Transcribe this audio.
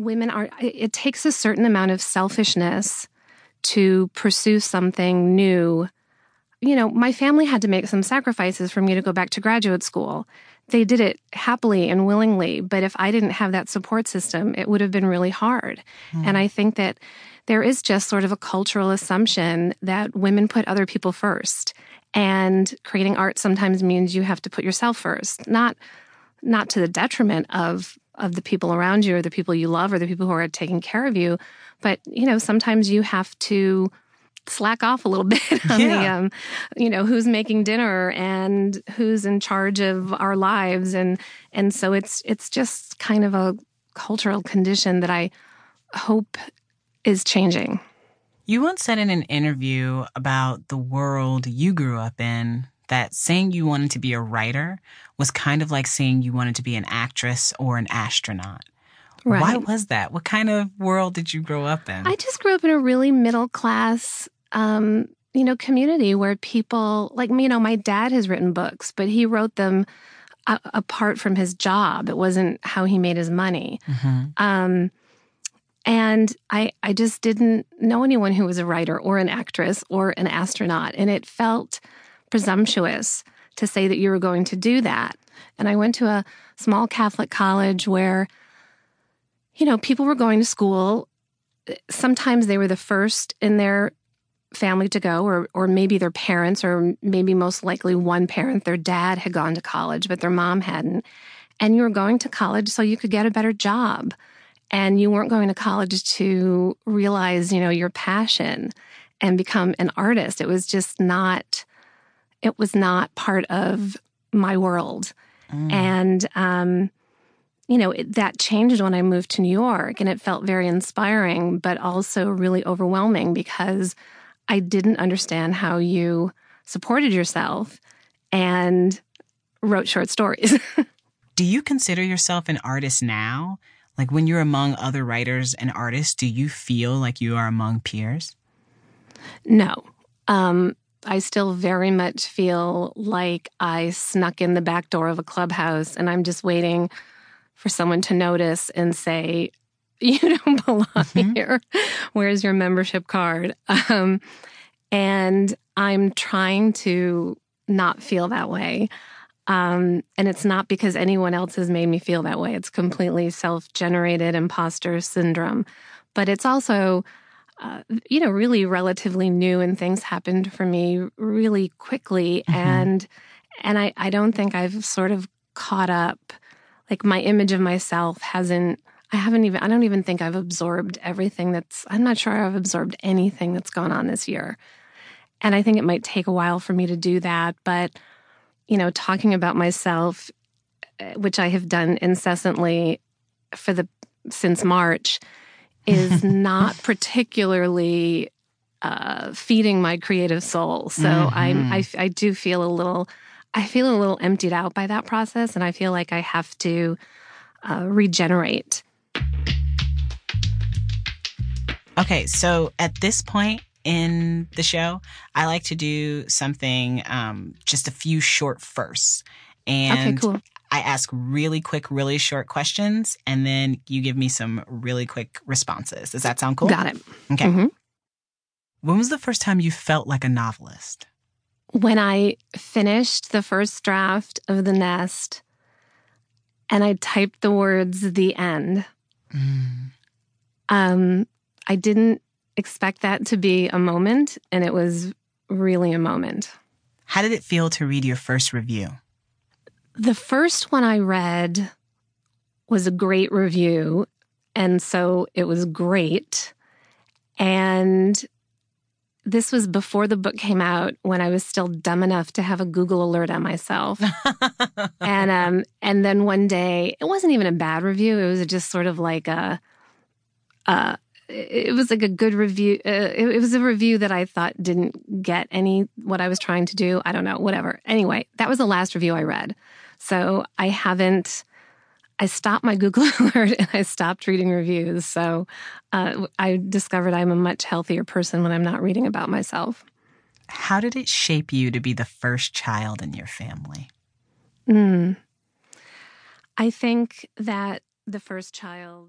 women are, it takes a certain amount of selfishness to pursue something new. You know, my family had to make some sacrifices for me to go back to graduate school. They did it happily and willingly, but if I didn't have that support system, it would have been really hard. Mm. And I think that there is just sort of a cultural assumption that women put other people first. And creating art sometimes means you have to put yourself first, not not to the detriment of of the people around you or the people you love or the people who are taking care of you, but you know, sometimes you have to slack off a little bit on yeah. the um, you know who's making dinner and who's in charge of our lives. And and so it's it's just kind of a cultural condition that i hope is changing. You once said in an interview about the world you grew up in that saying you wanted to be a writer was kind of like saying you wanted to be an actress or an astronaut. Right. Why was that? What kind of world did you grow up in? I just grew up in a really middle class, um, you know, community where people like me. You know, my dad has written books, but he wrote them a- apart from his job. It wasn't how he made his money. Mm-hmm. Um, and I, I just didn't know anyone who was a writer or an actress or an astronaut, and it felt presumptuous to say that you were going to do that. And I went to a small Catholic college where, you know, people were going to school. Sometimes they were the first in their family to go, or or maybe their parents, or maybe most likely one parent, their dad had gone to college, but their mom hadn't. And you were going to college so you could get a better job. And you weren't going to college to realize, you know, your passion and become an artist. It was just not it was not part of my world. Mm. And, um, you know, it, that changed when I moved to New York and it felt very inspiring, but also really overwhelming because I didn't understand how you supported yourself and wrote short stories. do you consider yourself an artist now? Like when you're among other writers and artists, do you feel like you are among peers? No. Um, I still very much feel like I snuck in the back door of a clubhouse and I'm just waiting for someone to notice and say, You don't belong mm-hmm. here. Where's your membership card? Um, and I'm trying to not feel that way. Um, and it's not because anyone else has made me feel that way. It's completely self generated imposter syndrome. But it's also uh, you know, really relatively new and things happened for me really quickly. Mm-hmm. And, and I, I don't think I've sort of caught up. Like my image of myself hasn't, I haven't even, I don't even think I've absorbed everything that's, I'm not sure I've absorbed anything that's gone on this year. And I think it might take a while for me to do that. But, you know, talking about myself, eh, which I have done incessantly for the, since March, is not particularly uh, feeding my creative soul. So mm-hmm. I'm, I, I do feel a little, I feel a little emptied out by that process, and I feel like I have to uh, regenerate. Okay, so at this point in the show, I like to do something, um, just a few short firsts. And okay, cool. I ask really quick, really short questions, and then you give me some really quick responses. Does that sound cool? Got it. Okay. Mm-hmm. When was the first time you felt like a novelist? When I finished the first draft of The Nest and I typed the words the end. Mm. Um, I didn't expect that to be a moment, and it was really a moment. How did it feel to read your first review? The first one I read was a great review. And so it was great. And this was before the book came out when I was still dumb enough to have a Google alert on myself. and um and then one day it wasn't even a bad review, it was just sort of like a uh it was like a good review. Uh, it, it, was a review that I thought didn't get any what I was trying to do. I don't know, whatever. Anyway, that was the last review I read. So I haven't, I stopped my Google alert and I stopped reading reviews. So uh, I discovered I'm a much healthier person when I'm not reading about myself. How did it shape you to be the first child in your family? Mm. I think that the first child